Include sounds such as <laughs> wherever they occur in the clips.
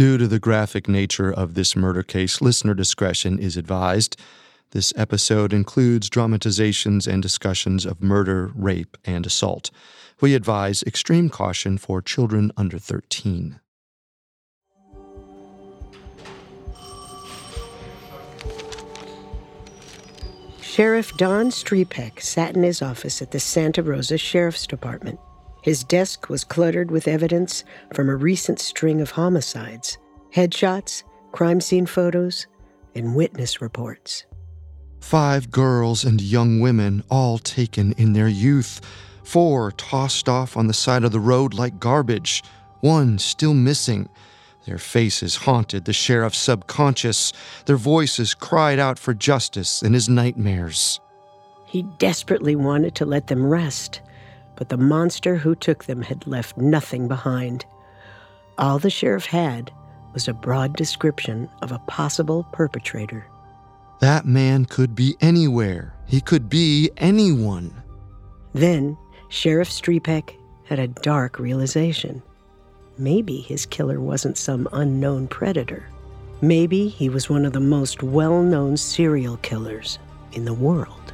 Due to the graphic nature of this murder case, listener discretion is advised. This episode includes dramatizations and discussions of murder, rape, and assault. We advise extreme caution for children under 13. Sheriff Don Striepeke sat in his office at the Santa Rosa Sheriff's Department. His desk was cluttered with evidence from a recent string of homicides headshots, crime scene photos, and witness reports. Five girls and young women, all taken in their youth. Four tossed off on the side of the road like garbage. One still missing. Their faces haunted the sheriff's subconscious. Their voices cried out for justice in his nightmares. He desperately wanted to let them rest, but the monster who took them had left nothing behind. All the sheriff had was a broad description of a possible perpetrator. That man could be anywhere. He could be anyone. Then, Sheriff Striepeke had a dark realization. Maybe his killer wasn't some unknown predator. Maybe he was one of the most well known serial killers in the world.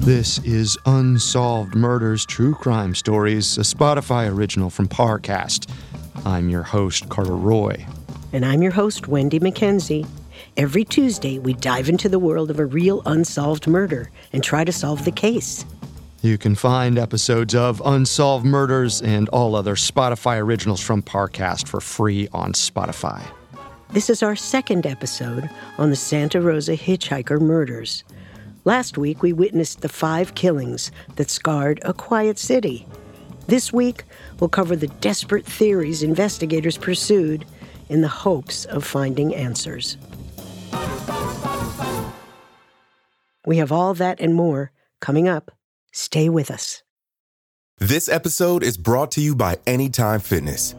This is Unsolved Murders True Crime Stories, a Spotify original from Parcast. I'm your host, Carter Roy. And I'm your host, Wendy McKenzie. Every Tuesday, we dive into the world of a real unsolved murder and try to solve the case. You can find episodes of Unsolved Murders and all other Spotify originals from Parcast for free on Spotify. This is our second episode on the Santa Rosa hitchhiker murders. Last week, we witnessed the five killings that scarred a quiet city. This week, we'll cover the desperate theories investigators pursued in the hopes of finding answers. We have all that and more coming up. Stay with us. This episode is brought to you by Anytime Fitness.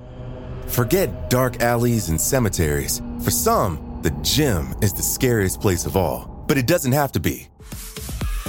Forget dark alleys and cemeteries. For some, the gym is the scariest place of all, but it doesn't have to be.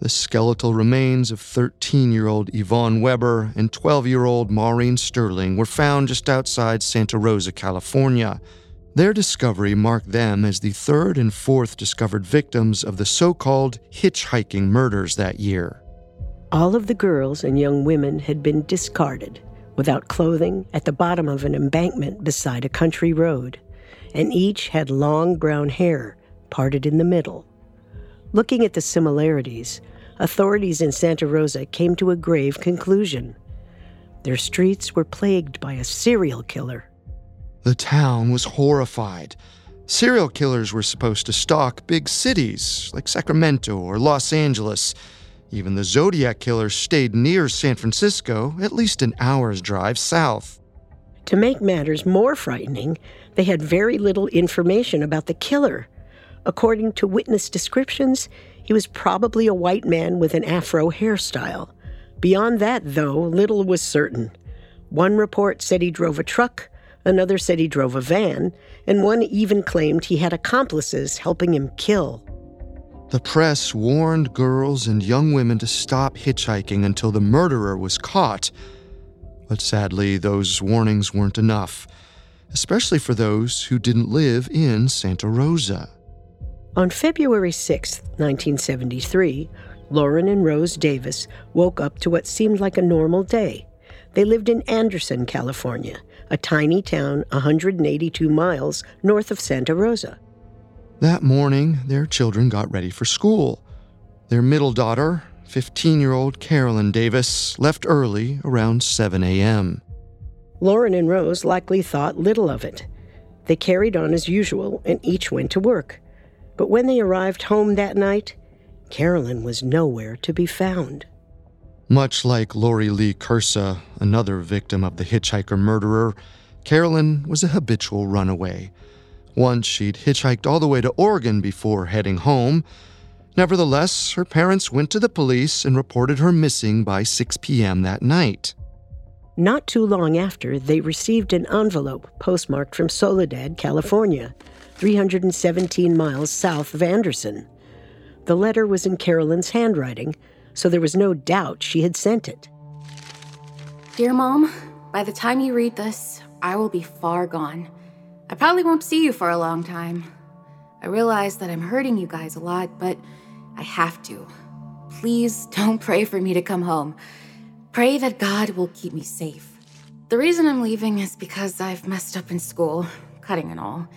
the skeletal remains of 13 year old Yvonne Weber and 12 year old Maureen Sterling were found just outside Santa Rosa, California. Their discovery marked them as the third and fourth discovered victims of the so called hitchhiking murders that year. All of the girls and young women had been discarded without clothing at the bottom of an embankment beside a country road, and each had long brown hair parted in the middle. Looking at the similarities, authorities in Santa Rosa came to a grave conclusion. Their streets were plagued by a serial killer. The town was horrified. Serial killers were supposed to stalk big cities like Sacramento or Los Angeles. Even the Zodiac killer stayed near San Francisco, at least an hour's drive south. To make matters more frightening, they had very little information about the killer. According to witness descriptions, he was probably a white man with an afro hairstyle. Beyond that, though, little was certain. One report said he drove a truck, another said he drove a van, and one even claimed he had accomplices helping him kill. The press warned girls and young women to stop hitchhiking until the murderer was caught. But sadly, those warnings weren't enough, especially for those who didn't live in Santa Rosa. On February 6, 1973, Lauren and Rose Davis woke up to what seemed like a normal day. They lived in Anderson, California, a tiny town 182 miles north of Santa Rosa. That morning, their children got ready for school. Their middle daughter, 15 year old Carolyn Davis, left early around 7 a.m. Lauren and Rose likely thought little of it. They carried on as usual and each went to work. But when they arrived home that night, Carolyn was nowhere to be found. Much like Lori Lee Kursa, another victim of the hitchhiker murderer, Carolyn was a habitual runaway. Once she'd hitchhiked all the way to Oregon before heading home. Nevertheless, her parents went to the police and reported her missing by 6 p.m. that night. Not too long after, they received an envelope postmarked from Soledad, California, 317 miles south of Anderson. The letter was in Carolyn's handwriting, so there was no doubt she had sent it. Dear Mom, by the time you read this, I will be far gone. I probably won't see you for a long time. I realize that I'm hurting you guys a lot, but I have to. Please <laughs> don't pray for me to come home. Pray that God will keep me safe. The reason I'm leaving is because I've messed up in school, cutting and all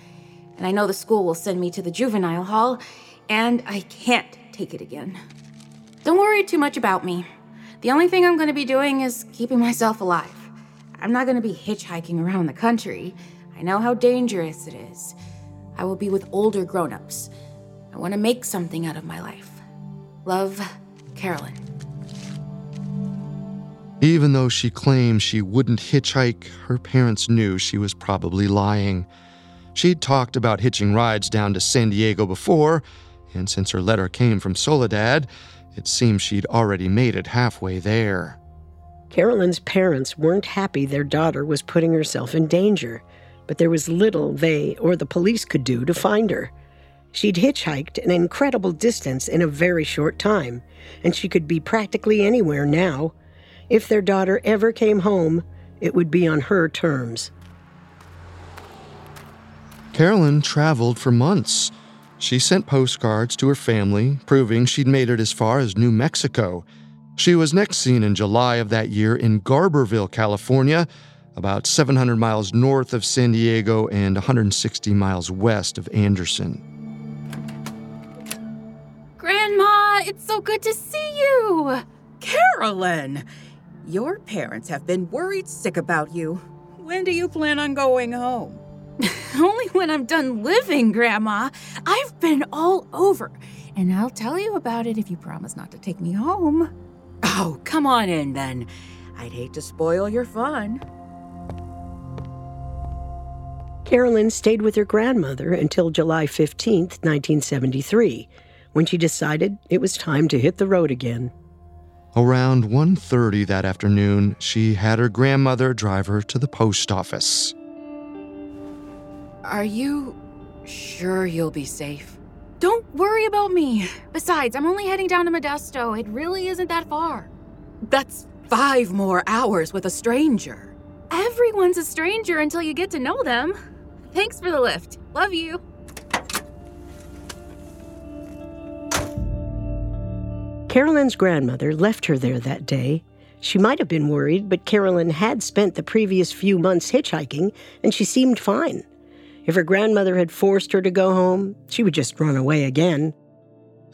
and I know the school will send me to the juvenile hall, and I can't take it again. Don't worry too much about me. The only thing I'm going to be doing is keeping myself alive. I'm not going to be hitchhiking around the country. I know how dangerous it is. I will be with older grown ups. I want to make something out of my life. Love, Carolyn. Even though she claimed she wouldn't hitchhike, her parents knew she was probably lying. She'd talked about hitching rides down to San Diego before, and since her letter came from Soledad, it seemed she'd already made it halfway there. Carolyn's parents weren't happy their daughter was putting herself in danger, but there was little they or the police could do to find her. She'd hitchhiked an incredible distance in a very short time, and she could be practically anywhere now. If their daughter ever came home, it would be on her terms. Carolyn traveled for months. She sent postcards to her family, proving she'd made it as far as New Mexico. She was next seen in July of that year in Garberville, California, about 700 miles north of San Diego and 160 miles west of Anderson. Grandma, it's so good to see you! Carolyn! Your parents have been worried sick about you. When do you plan on going home? <laughs> Only when I'm done living, Grandma. I've been all over, and I'll tell you about it if you promise not to take me home. Oh, come on in then. I'd hate to spoil your fun. Carolyn stayed with her grandmother until July 15, 1973, when she decided it was time to hit the road again. Around 1:30 that afternoon, she had her grandmother drive her to the post office. Are you sure you'll be safe? Don't worry about me. Besides, I'm only heading down to Modesto. It really isn't that far. That's five more hours with a stranger. Everyone's a stranger until you get to know them. Thanks for the lift. Love you. Carolyn's grandmother left her there that day. She might have been worried, but Carolyn had spent the previous few months hitchhiking, and she seemed fine. If her grandmother had forced her to go home, she would just run away again.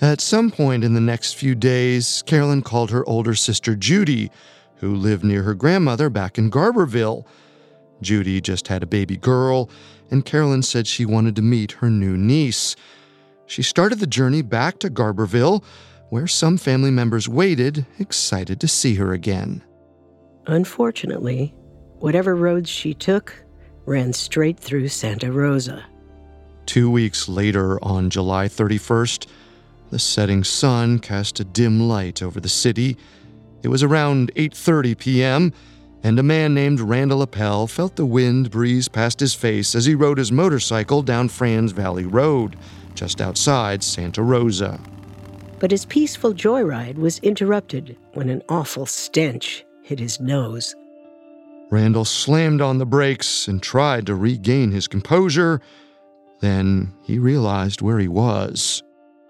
At some point in the next few days, Carolyn called her older sister Judy, who lived near her grandmother back in Garberville. Judy just had a baby girl, and Carolyn said she wanted to meet her new niece. She started the journey back to Garberville, where some family members waited, excited to see her again. Unfortunately, whatever roads she took, ran straight through Santa Rosa. Two weeks later, on July 31st, the setting sun cast a dim light over the city. It was around 8:30 p.m., and a man named Randall Appel felt the wind breeze past his face as he rode his motorcycle down Franz Valley Road, just outside Santa Rosa. But his peaceful joyride was interrupted when an awful stench hit his nose. Randall slammed on the brakes and tried to regain his composure. Then he realized where he was.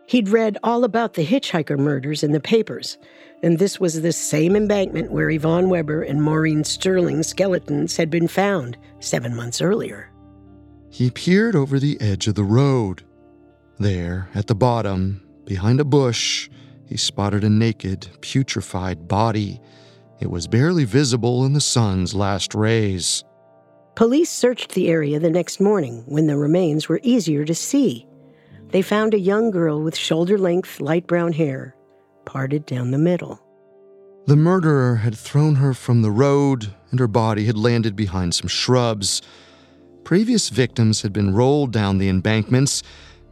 He'd read all about the hitchhiker murders in the papers, and this was the same embankment where Yvonne Weber and Maureen Sterling's skeletons had been found seven months earlier. He peered over the edge of the road. There, at the bottom, behind a bush, he spotted a naked, putrefied body. It was barely visible in the sun's last rays. Police searched the area the next morning when the remains were easier to see. They found a young girl with shoulder length light brown hair, parted down the middle. The murderer had thrown her from the road, and her body had landed behind some shrubs. Previous victims had been rolled down the embankments,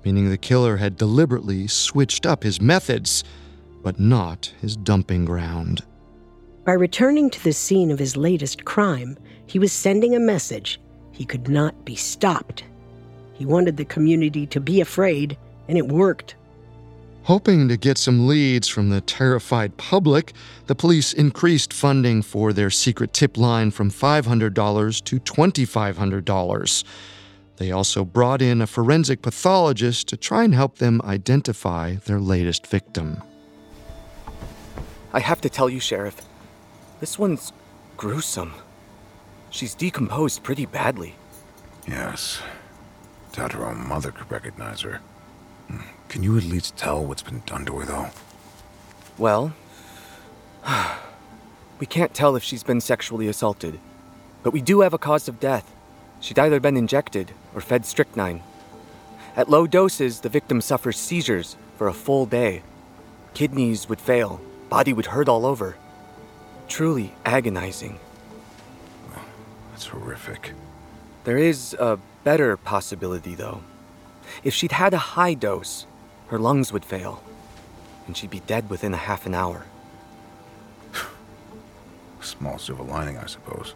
meaning the killer had deliberately switched up his methods, but not his dumping ground. By returning to the scene of his latest crime, he was sending a message he could not be stopped. He wanted the community to be afraid, and it worked. Hoping to get some leads from the terrified public, the police increased funding for their secret tip line from $500 to $2,500. They also brought in a forensic pathologist to try and help them identify their latest victim. I have to tell you, Sheriff, this one's gruesome. She's decomposed pretty badly. Yes. Doubt her own mother could recognize her. Hmm. Can you at least tell what's been done to her, though? Well, <sighs> we can't tell if she's been sexually assaulted, but we do have a cause of death. She'd either been injected or fed strychnine. At low doses, the victim suffers seizures for a full day. Kidneys would fail, body would hurt all over. Truly agonizing. That's horrific. There is a better possibility, though. If she'd had a high dose, her lungs would fail, and she'd be dead within a half an hour. <sighs> Small silver lining, I suppose.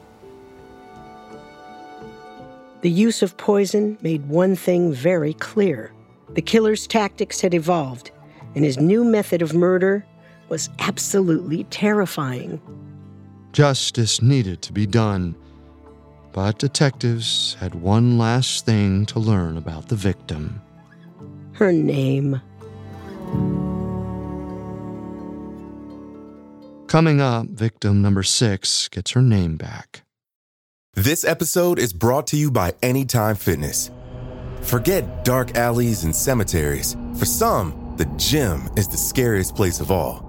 The use of poison made one thing very clear the killer's tactics had evolved, and his new method of murder was absolutely terrifying. Justice needed to be done, but detectives had one last thing to learn about the victim. Her name. Coming up, victim number six gets her name back. This episode is brought to you by Anytime Fitness. Forget dark alleys and cemeteries. For some, the gym is the scariest place of all,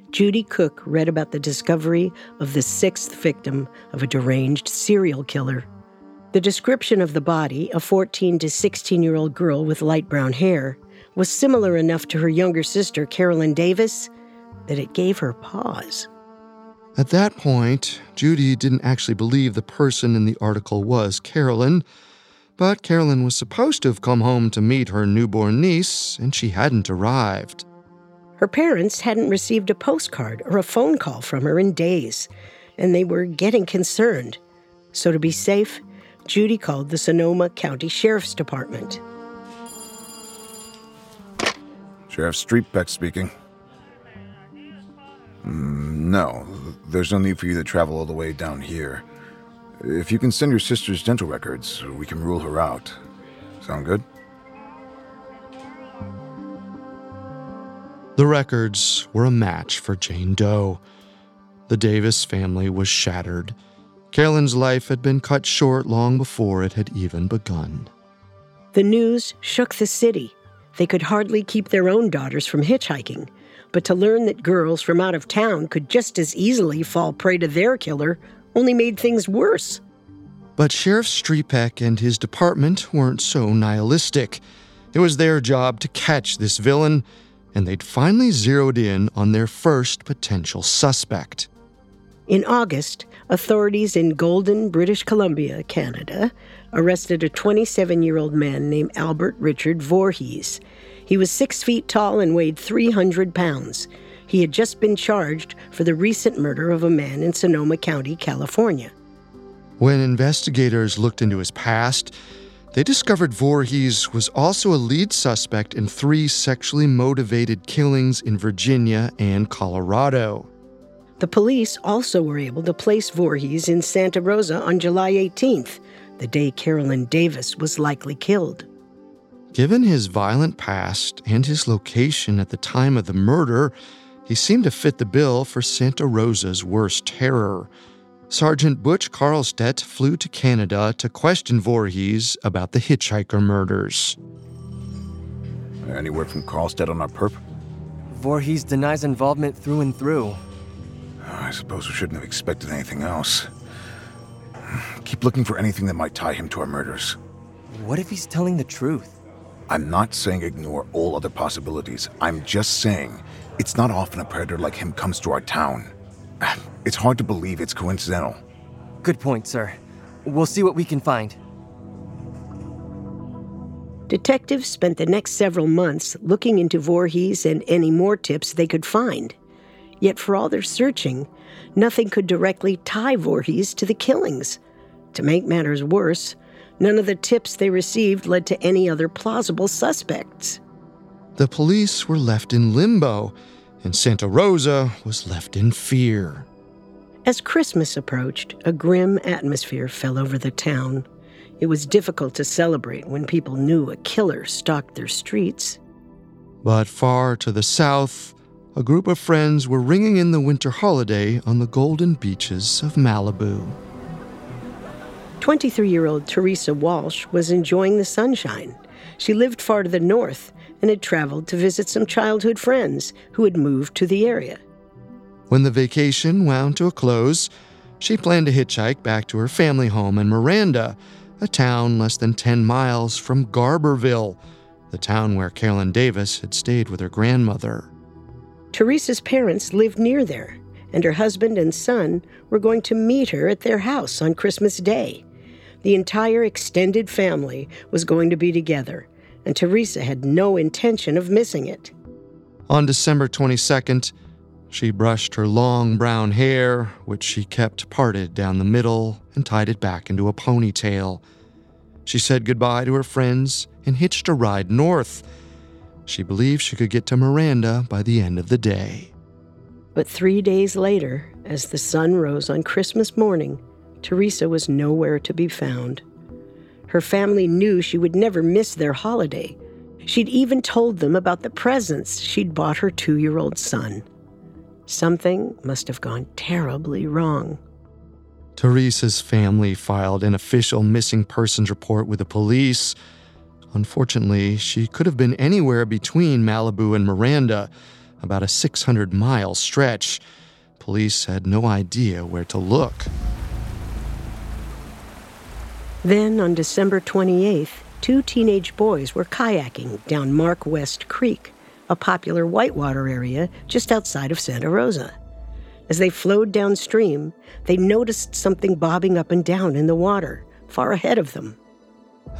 Judy Cook read about the discovery of the sixth victim of a deranged serial killer. The description of the body, a 14 to 16 year old girl with light brown hair, was similar enough to her younger sister, Carolyn Davis, that it gave her pause. At that point, Judy didn't actually believe the person in the article was Carolyn, but Carolyn was supposed to have come home to meet her newborn niece, and she hadn't arrived. Her parents hadn't received a postcard or a phone call from her in days, and they were getting concerned. So, to be safe, Judy called the Sonoma County Sheriff's Department. Sheriff Striepeke speaking. Mm, no, there's no need for you to travel all the way down here. If you can send your sister's dental records, we can rule her out. Sound good? The records were a match for Jane Doe. The Davis family was shattered. Carolyn's life had been cut short long before it had even begun. The news shook the city. They could hardly keep their own daughters from hitchhiking, but to learn that girls from out of town could just as easily fall prey to their killer only made things worse. But Sheriff Striepeke and his department weren't so nihilistic. It was their job to catch this villain, and they'd finally zeroed in on their first potential suspect. In August, authorities in Golden, British Columbia, Canada, arrested a 27 year old man named Albert Richard Voorhees. He was six feet tall and weighed 300 pounds. He had just been charged for the recent murder of a man in Sonoma County, California. When investigators looked into his past, they discovered Voorhees was also a lead suspect in three sexually motivated killings in Virginia and Colorado. The police also were able to place Voorhees in Santa Rosa on July 18th, the day Carolyn Davis was likely killed. Given his violent past and his location at the time of the murder, he seemed to fit the bill for Santa Rosa's worst terror. Sergeant Butch Carlstedt flew to Canada to question Voorhees about the hitchhiker murders. Any word from Carlstedt on our perp? Voorhees denies involvement through and through. I suppose we shouldn't have expected anything else. Keep looking for anything that might tie him to our murders. What if he's telling the truth? I'm not saying ignore all other possibilities. I'm just saying it's not often a predator like him comes to our town. <sighs> It's hard to believe it's coincidental. Good point, sir. We'll see what we can find. Detectives spent the next several months looking into Voorhees and any more tips they could find. Yet, for all their searching, nothing could directly tie Voorhees to the killings. To make matters worse, none of the tips they received led to any other plausible suspects. The police were left in limbo, and Santa Rosa was left in fear. As Christmas approached, a grim atmosphere fell over the town. It was difficult to celebrate when people knew a killer stalked their streets. But far to the south, a group of friends were ringing in the winter holiday on the golden beaches of Malibu. 23 year old Teresa Walsh was enjoying the sunshine. She lived far to the north and had traveled to visit some childhood friends who had moved to the area. When the vacation wound to a close, she planned to hitchhike back to her family home in Miranda, a town less than 10 miles from Garberville, the town where Carolyn Davis had stayed with her grandmother. Teresa's parents lived near there, and her husband and son were going to meet her at their house on Christmas Day. The entire extended family was going to be together, and Teresa had no intention of missing it. On December 22nd, she brushed her long brown hair, which she kept parted down the middle, and tied it back into a ponytail. She said goodbye to her friends and hitched a ride north. She believed she could get to Miranda by the end of the day. But three days later, as the sun rose on Christmas morning, Teresa was nowhere to be found. Her family knew she would never miss their holiday. She'd even told them about the presents she'd bought her two year old son. Something must have gone terribly wrong. Teresa's family filed an official missing persons report with the police. Unfortunately, she could have been anywhere between Malibu and Miranda, about a 600 mile stretch. Police had no idea where to look. Then, on December 28th, two teenage boys were kayaking down Mark West Creek a popular whitewater area just outside of Santa Rosa. As they flowed downstream, they noticed something bobbing up and down in the water, far ahead of them.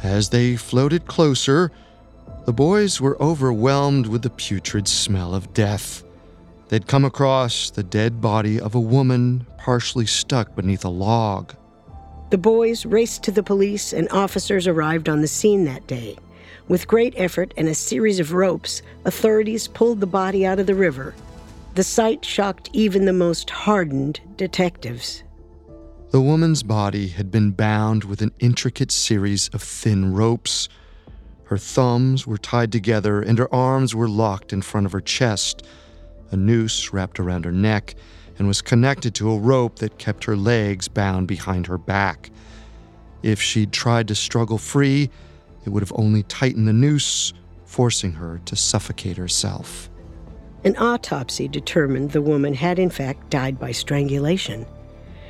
As they floated closer, the boys were overwhelmed with the putrid smell of death. They'd come across the dead body of a woman partially stuck beneath a log. The boys raced to the police, and officers arrived on the scene that day. With great effort and a series of ropes, authorities pulled the body out of the river. The sight shocked even the most hardened detectives. The woman's body had been bound with an intricate series of thin ropes. Her thumbs were tied together and her arms were locked in front of her chest. A noose wrapped around her neck, and was connected to a rope that kept her legs bound behind her back. If she'd tried to struggle free, it would have only tightened the noose, forcing her to suffocate herself. An autopsy determined the woman had, in fact, died by strangulation.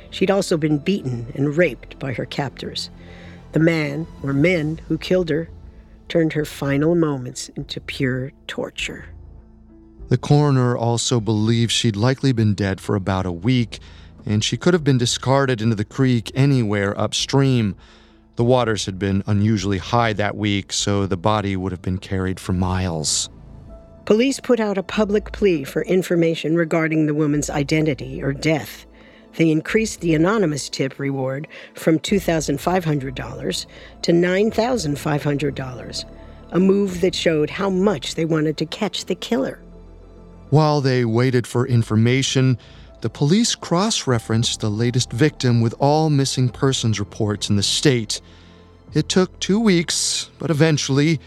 She'd also been beaten and raped by her captors. The man, or men, who killed her turned her final moments into pure torture. The coroner also believes she'd likely been dead for about a week, and she could have been discarded into the creek anywhere upstream. The waters had been unusually high that week, so the body would have been carried for miles. Police put out a public plea for information regarding the woman's identity or death. They increased the anonymous tip reward from $2,500 to $9,500, a move that showed how much they wanted to catch the killer. While they waited for information, the police cross referenced the latest victim with all missing persons reports in the state. It took two weeks, but eventually,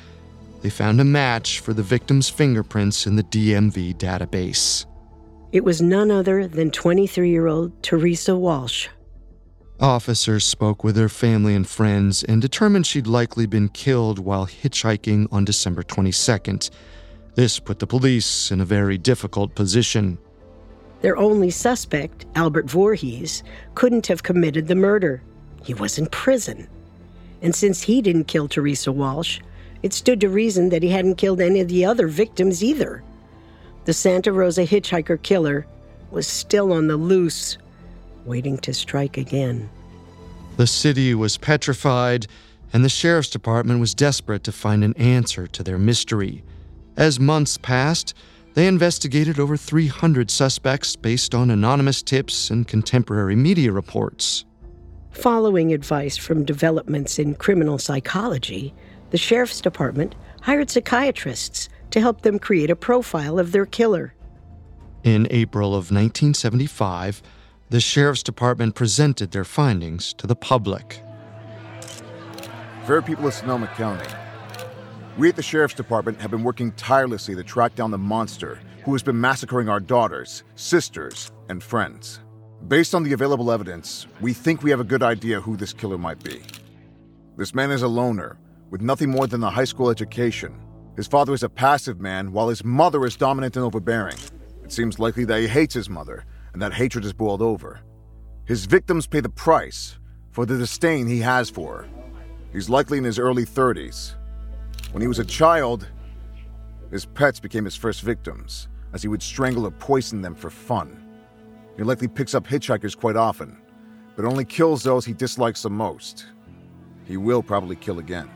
they found a match for the victim's fingerprints in the DMV database. It was none other than 23 year old Teresa Walsh. Officers spoke with her family and friends and determined she'd likely been killed while hitchhiking on December 22nd. This put the police in a very difficult position. Their only suspect, Albert Voorhees, couldn't have committed the murder. He was in prison. And since he didn't kill Teresa Walsh, it stood to reason that he hadn't killed any of the other victims either. The Santa Rosa hitchhiker killer was still on the loose, waiting to strike again. The city was petrified, and the sheriff's department was desperate to find an answer to their mystery. As months passed, they investigated over 300 suspects based on anonymous tips and contemporary media reports. Following advice from developments in criminal psychology, the sheriff's department hired psychiatrists to help them create a profile of their killer. In April of 1975, the sheriff's department presented their findings to the public. Fair people of Sonoma County, we at the Sheriff's Department have been working tirelessly to track down the monster who has been massacring our daughters, sisters, and friends. Based on the available evidence, we think we have a good idea who this killer might be. This man is a loner, with nothing more than a high school education. His father is a passive man, while his mother is dominant and overbearing. It seems likely that he hates his mother, and that hatred is boiled over. His victims pay the price for the disdain he has for her. He's likely in his early 30s, when he was a child, his pets became his first victims, as he would strangle or poison them for fun. He likely picks up hitchhikers quite often, but only kills those he dislikes the most. He will probably kill again.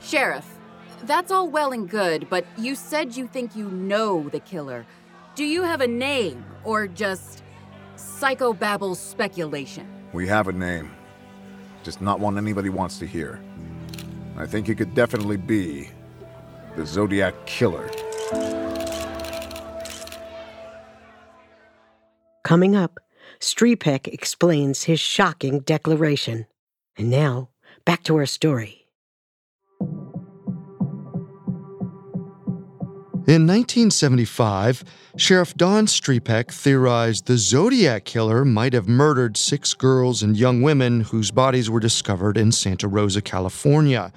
Sheriff, that's all well and good, but you said you think you know the killer. Do you have a name, or just psychobabble speculation? We have a name, just not one anybody wants to hear. I think he could definitely be the Zodiac Killer. Coming up, Striepeke explains his shocking declaration. And now, back to our story. In 1975, Sheriff Don Striepeke theorized the Zodiac Killer might have murdered six girls and young women whose bodies were discovered in Santa Rosa, California.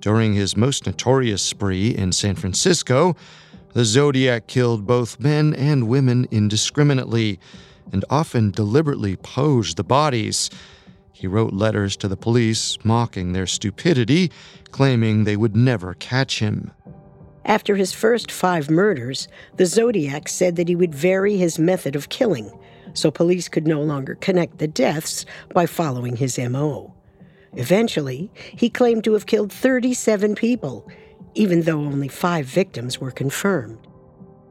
During his most notorious spree in San Francisco, the Zodiac killed both men and women indiscriminately and often deliberately posed the bodies. He wrote letters to the police mocking their stupidity, claiming they would never catch him. After his first five murders, the Zodiac said that he would vary his method of killing, so police could no longer connect the deaths by following his MO. Eventually, he claimed to have killed 37 people, even though only five victims were confirmed.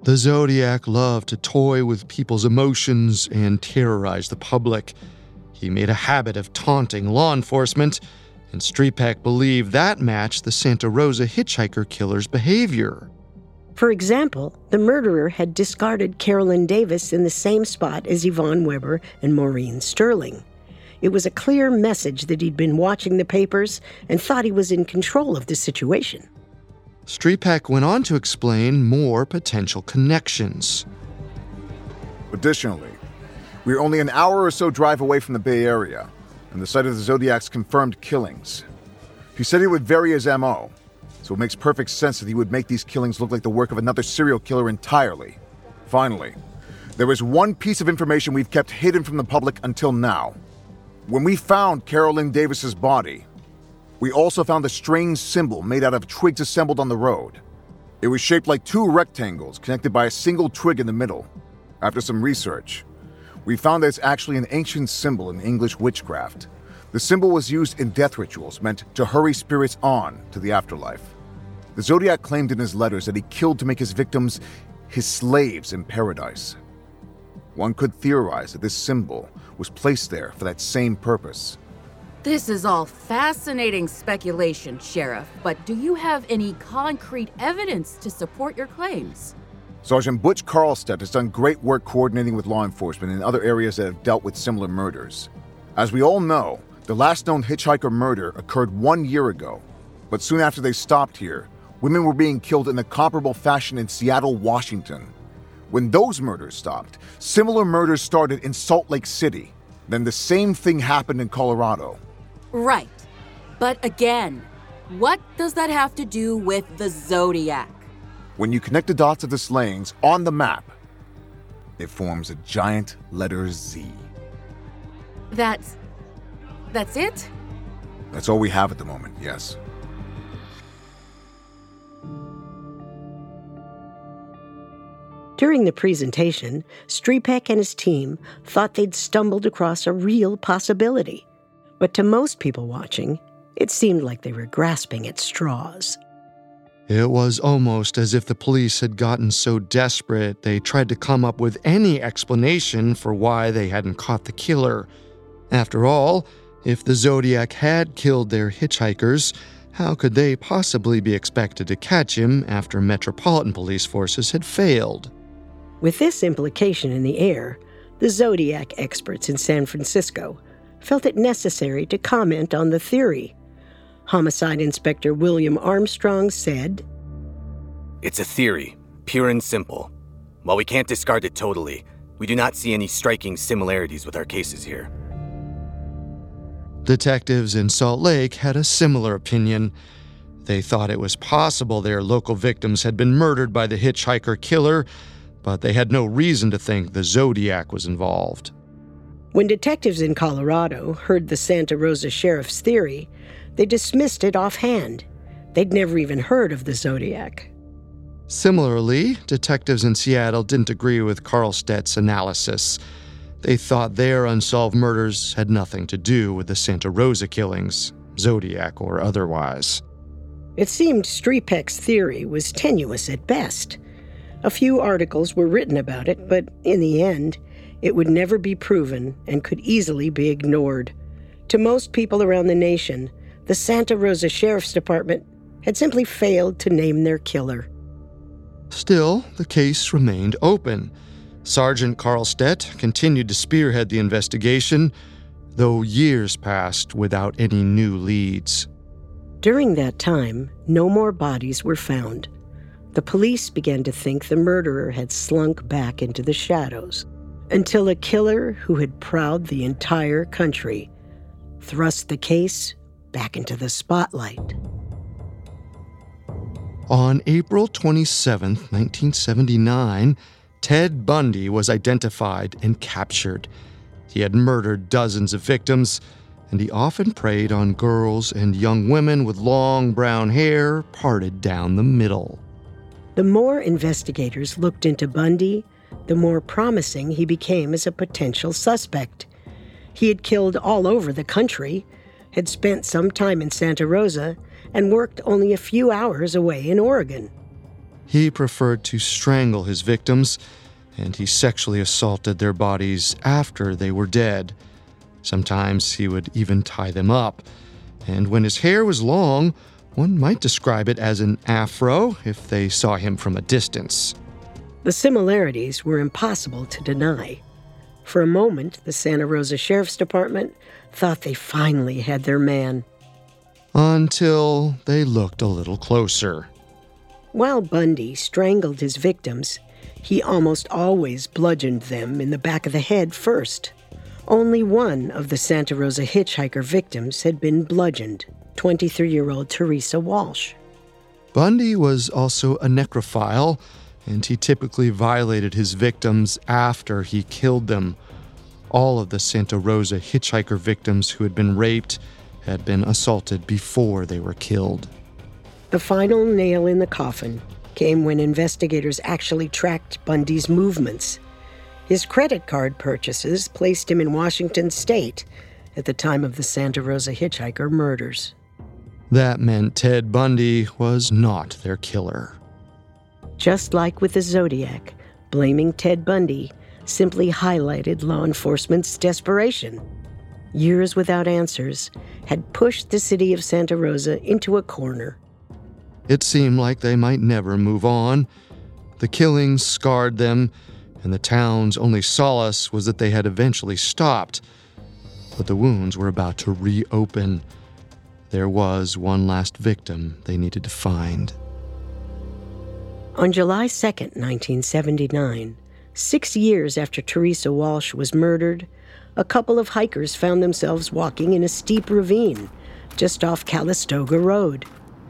The Zodiac loved to toy with people's emotions and terrorize the public. He made a habit of taunting law enforcement and Striepeke believed that matched the Santa Rosa hitchhiker killer's behavior. For example, the murderer had discarded Carolyn Davis in the same spot as Yvonne Weber and Maureen Sterling. It was a clear message that he'd been watching the papers and thought he was in control of the situation. Striepeke went on to explain more potential connections. Additionally, We are only an hour or so drive away from the Bay Area, and the site of the Zodiac's confirmed killings. He said he would vary his MO, so it makes perfect sense that he would make these killings look like the work of another serial killer entirely. Finally, there is one piece of information we've kept hidden from the public until now. When we found Carolyn Davis's body, we also found a strange symbol made out of twigs assembled on the road. It was shaped like two rectangles connected by a single twig in the middle. After some research, we found that it's actually an ancient symbol in English witchcraft. The symbol was used in death rituals meant to hurry spirits on to the afterlife. The Zodiac claimed in his letters that he killed to make his victims his slaves in paradise. One could theorize that this symbol was placed there for that same purpose. This is all fascinating speculation, Sheriff, but do you have any concrete evidence to support your claims? Sergeant Butch Carlstedt has done great work coordinating with law enforcement in other areas that have dealt with similar murders. As we all know, the last known hitchhiker murder occurred one year ago, but soon after they stopped here, women were being killed in a comparable fashion in Seattle, Washington. When those murders stopped, similar murders started in Salt Lake City. Then the same thing happened in Colorado. Right. But again, what does that have to do with the Zodiac? When you connect the dots of the slayings on the map, it forms a giant letter Z. That's. That's it? That's all we have at the moment, yes. During the presentation, Striepeke and his team thought they'd stumbled across a real possibility. But to most people watching, it seemed like they were grasping at straws. It was almost as if the police had gotten so desperate they tried to come up with any explanation for why they hadn't caught the killer. After all, if the Zodiac had killed their hitchhikers, how could they possibly be expected to catch him after Metropolitan Police forces had failed? With this implication in the air, the Zodiac experts in San Francisco felt it necessary to comment on the theory. Homicide Inspector William Armstrong said, It's a theory, pure and simple. While we can't discard it totally, we do not see any striking similarities with our cases here. Detectives in Salt Lake had a similar opinion. They thought it was possible their local victims had been murdered by the hitchhiker killer but they had no reason to think the Zodiac was involved. When detectives in Colorado heard the Santa Rosa sheriff's theory, they dismissed it offhand. They'd never even heard of the Zodiac. Similarly, detectives in Seattle didn't agree with Carlstedt's analysis. They thought their unsolved murders had nothing to do with the Santa Rosa killings, Zodiac or otherwise. It seemed Striepeke's theory was tenuous at best. A few articles were written about it, but in the end, it would never be proven and could easily be ignored. To most people around the nation, the Santa Rosa Sheriff's Department had simply failed to name their killer. Still, the case remained open. Sergeant Carlstedt continued to spearhead the investigation, though years passed without any new leads. During that time, no more bodies were found. The police began to think the murderer had slunk back into the shadows until a killer who had prowled the entire country thrust the case back into the spotlight. On April 27, 1979, Ted Bundy was identified and captured. He had murdered dozens of victims, and he often preyed on girls and young women with long brown hair parted down the middle. The more investigators looked into Bundy, the more promising he became as a potential suspect. He had killed all over the country, had spent some time in Santa Rosa, and worked only a few hours away in Oregon. He preferred to strangle his victims, and he sexually assaulted their bodies after they were dead. Sometimes he would even tie them up. And when his hair was long, one might describe it as an afro if they saw him from a distance. The similarities were impossible to deny. For a moment, the Santa Rosa Sheriff's Department thought they finally had their man. Until they looked a little closer. While Bundy strangled his victims, He almost always bludgeoned them in the back of the head first. Only one of the Santa Rosa hitchhiker victims had been bludgeoned 23 year old Teresa Walsh. Bundy was also a necrophile, and he typically violated his victims after he killed them. All of the Santa Rosa hitchhiker victims who had been raped had been assaulted before they were killed. The final nail in the coffin came when investigators actually tracked Bundy's movements. His credit card purchases placed him in Washington state at the time of the Santa Rosa hitchhiker murders. That meant Ted Bundy was not their killer. Just like with the Zodiac, blaming Ted Bundy simply highlighted law enforcement's desperation. Years without answers had pushed the city of Santa Rosa into a corner. It seemed like they might never move on. The killings scarred them, and the town's only solace was that they had eventually stopped. But the wounds were about to reopen. There was one last victim they needed to find. On July 2, 1979, six years after Teresa Walsh was murdered, a couple of hikers found themselves walking in a steep ravine just off Calistoga Road.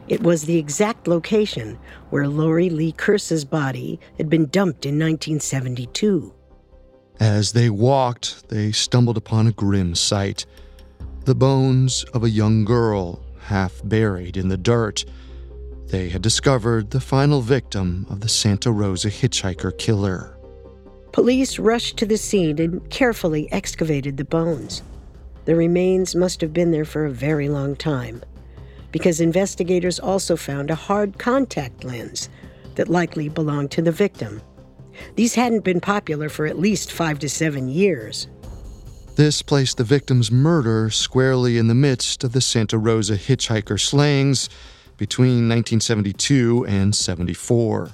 It was the exact location where Lori Lee Kursa's body had been dumped in 1972. As they walked, they stumbled upon a grim sight the bones of a young girl, half buried in the dirt. They had discovered the final victim of the Santa Rosa hitchhiker killer. Police rushed to the scene and carefully excavated the bones. The remains must have been there for a very long time, because investigators also found a hard contact lens that likely belonged to the victim. These hadn't been popular for at least five to seven years. This placed the victim's murder squarely in the midst of the Santa Rosa hitchhiker slayings between 1972 and 74.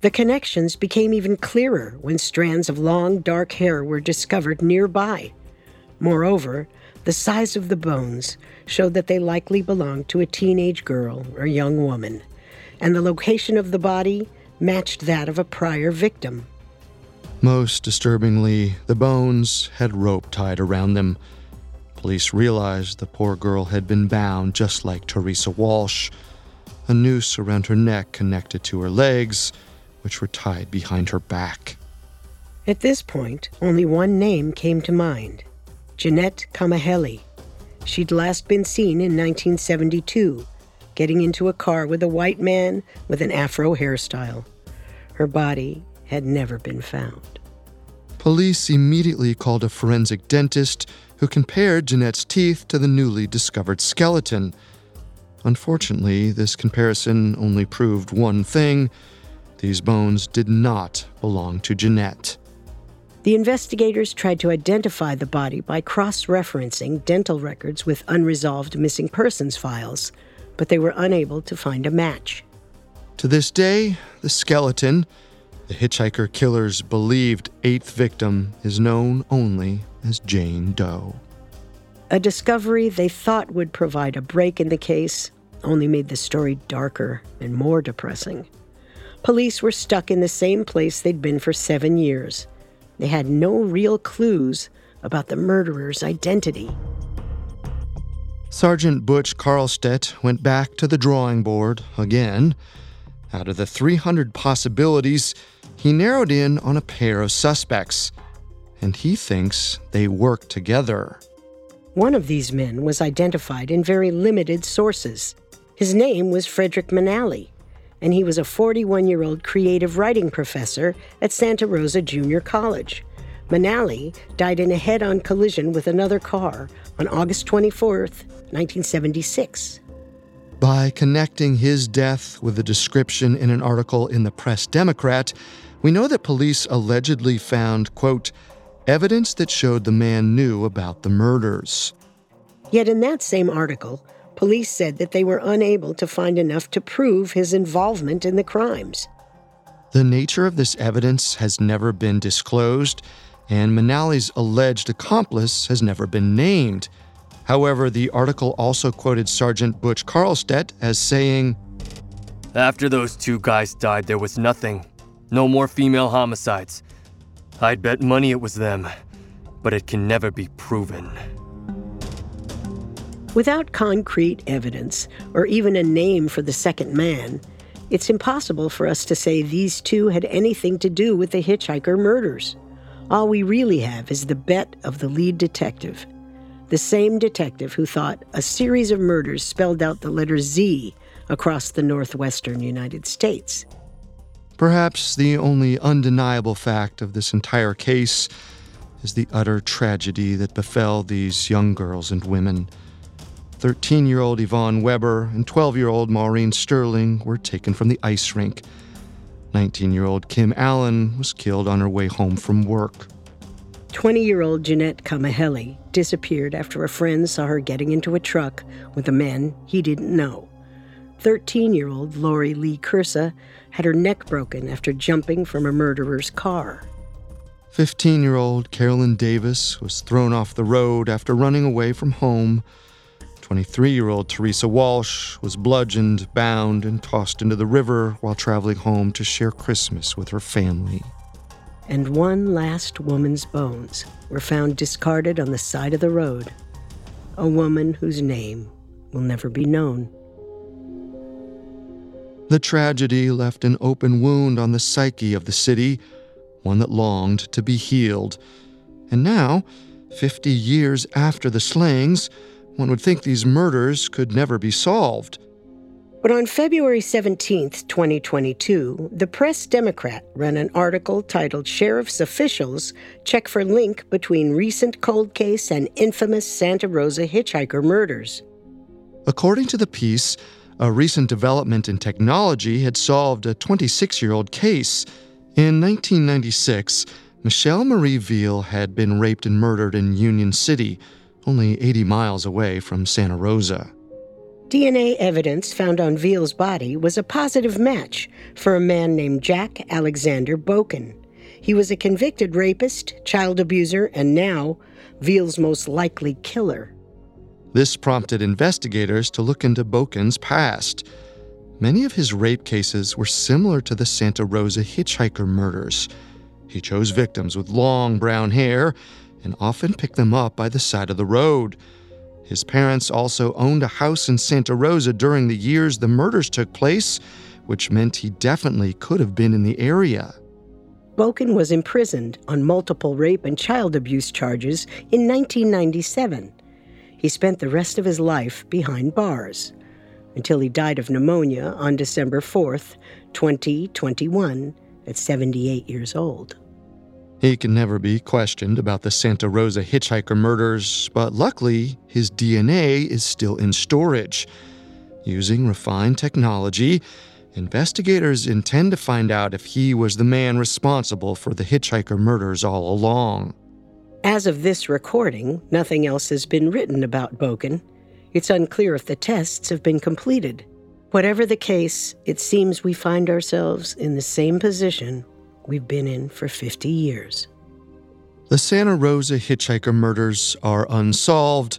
The connections became even clearer when strands of long, dark hair were discovered nearby. Moreover, the size of the bones showed that they likely belonged to a teenage girl or young woman, and the location of the body matched that of a prior victim. Most disturbingly, the bones had rope tied around them. Police realized the poor girl had been bound just like Teresa Walsh, a noose around her neck connected to her legs which were tied behind her back. At this point, only one name came to mind Jeanette Kamahele. She'd last been seen in 1972, getting into a car with a white man with an afro hairstyle. Her body had never been found. Police immediately called a forensic dentist who compared Jeanette's teeth to the newly discovered skeleton. Unfortunately, this comparison only proved one thing these bones did not belong to Jeanette. The investigators tried to identify the body by cross referencing dental records with unresolved missing persons files, but they were unable to find a match. To this day, the skeleton, the hitchhiker killer's believed eighth victim, is known only as Jane Doe. A discovery they thought would provide a break in the case only made the story darker and more depressing. Police were stuck in the same place they'd been for seven years. They had no real clues about the murderer's identity. Sergeant Butch Carlstedt went back to the drawing board again. Out of the 300 possibilities, he narrowed in on a pair of suspects, and he thinks they work together. One of these men was identified in very limited sources. His name was Frederick Manalli and he was a 41 year old creative writing professor at Santa Rosa Junior College. Manalli died in a head on collision with another car on August 24, 1976. By connecting his death with a description in an article in the Press Democrat, we know that police allegedly found, quote, evidence that showed the man knew about the murders. Yet in that same article, police said that they were unable to find enough to prove his involvement in the crimes. The nature of this evidence has never been disclosed, and Manalli's alleged accomplice has never been named. However, the article also quoted Sergeant Butch Carlstedt as saying, After those two guys died, there was nothing. No more female homicides. I'd bet money it was them, but it can never be proven. Without concrete evidence, or even a name for the second man, it's impossible for us to say these two had anything to do with the hitchhiker murders. All we really have is the bet of the lead detective, the same detective who thought a series of murders spelled out the letter Z across the northwestern United States. Perhaps the only undeniable fact of this entire case is the utter tragedy that befell these young girls and women. 13 year old Yvonne Weber and 12 year old Maureen Sterling were taken from the ice rink. 19 year old Kim Allen was killed on her way home from work. 20 year old Jeanette Kamahele disappeared after a friend saw her getting into a truck with a man he didn't know. 13 year old Lori Lee Kursa had her neck broken after jumping from a murderer's car. 15 year old Carolyn Davis was thrown off the road after running away from home 23 year old Teresa Walsh was bludgeoned, bound, and tossed into the river while traveling home to share Christmas with her family. And one last woman's bones were found discarded on the side of the road. A woman whose name will never be known. The tragedy left an open wound on the psyche of the city, one that longed to be healed. And now, 50 years after the slayings, one would think these murders could never be solved. But on February 17, 2022, the Press Democrat ran an article titled Sheriff's Officials Check for Link Between Recent Cold Case and Infamous Santa Rosa Hitchhiker Murders. According to the piece, a recent development in technology had solved a 26 year old case. In 1996, Michelle Marie Veal had been raped and murdered in Union City only 80 miles away from Santa Rosa. DNA evidence found on Veal's body was a positive match for a man named Jack Alexander Boken. He was a convicted rapist, child abuser, and now Veal's most likely killer. This prompted investigators to look into Boken's past. Many of his rape cases were similar to the Santa Rosa hitchhiker murders. He chose victims with long brown hair and often picked them up by the side of the road. His parents also owned a house in Santa Rosa during the years the murders took place, which meant he definitely could have been in the area. Boken was imprisoned on multiple rape and child abuse charges in 1997. He spent the rest of his life behind bars until he died of pneumonia on December 4th, 2021, at 78 years old. He can never be questioned about the Santa Rosa hitchhiker murders, but luckily, his DNA is still in storage. Using refined technology, investigators intend to find out if he was the man responsible for the hitchhiker murders all along. As of this recording, nothing else has been written about Boken. It's unclear if the tests have been completed. Whatever the case, it seems we find ourselves in the same position we've been in for 50 years. The Santa Rosa hitchhiker murders are unsolved,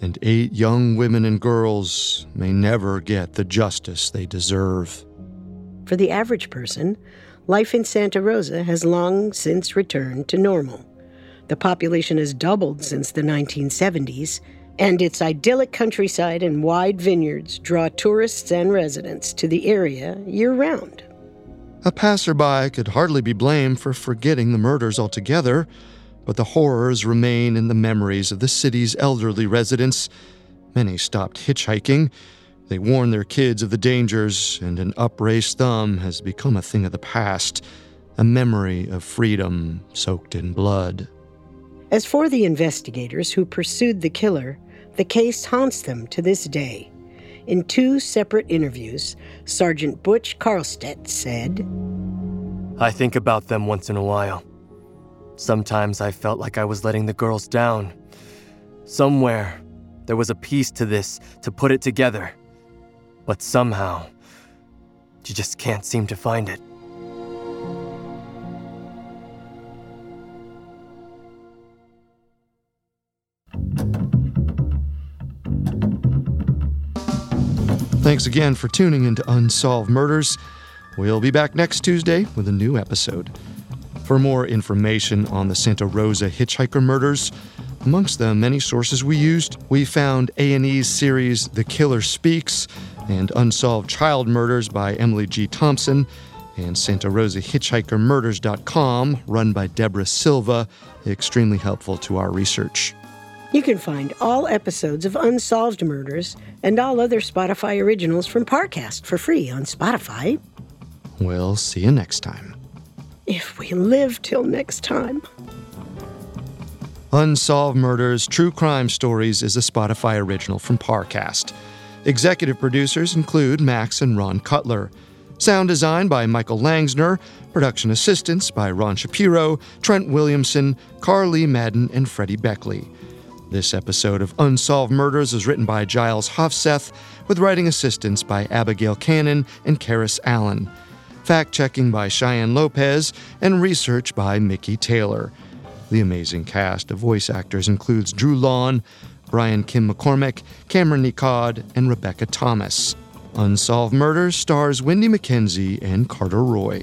and eight young women and girls may never get the justice they deserve. For the average person, life in Santa Rosa has long since returned to normal. The population has doubled since the 1970s, and its idyllic countryside and wide vineyards draw tourists and residents to the area year round. A passerby could hardly be blamed for forgetting the murders altogether, but the horrors remain in the memories of the city's elderly residents. Many stopped hitchhiking. They warn their kids of the dangers, and an upraised thumb has become a thing of the past, a memory of freedom soaked in blood. As for the investigators who pursued the killer, the case haunts them to this day. In two separate interviews, Sergeant Butch Carlstedt said, I think about them once in a while. Sometimes I felt like I was letting the girls down. Somewhere, there was a piece to this to put it together. But somehow, you just can't seem to find it. Thanks again for tuning into Unsolved Murders. We'll be back next Tuesday with a new episode. For more information on the Santa Rosa hitchhiker murders, amongst the many sources we used, we found A&E's series The Killer Speaks and Unsolved Child Murders by Emily G. Thompson and Santa Rosa Hitchhiker Murders.com, run by Deborah Silva, extremely helpful to our research. You can find all episodes of Unsolved Murders and all other Spotify originals from Parcast for free on Spotify. We'll see you next time. If we live till next time. Unsolved Murders True Crime Stories is a Spotify original from Parcast. Executive producers include Max and Ron Cutler. Sound design by Michael Langsner. Production assistance by Ron Shapiro, Trent Williamson, Carly Madden, and Freddie Beckley. This episode of Unsolved Murders is written by Giles Hofseth, with writing assistance by Abigail Cannon and Karis Allen. Fact checking by Cheyenne Lopez, and research by Mickey Taylor. The amazing cast of voice actors includes Drew Lawn, Brian Kim McCormick, Cameron Nicod, and Rebecca Thomas. Unsolved Murders stars Wendy McKenzie and Carter Roy.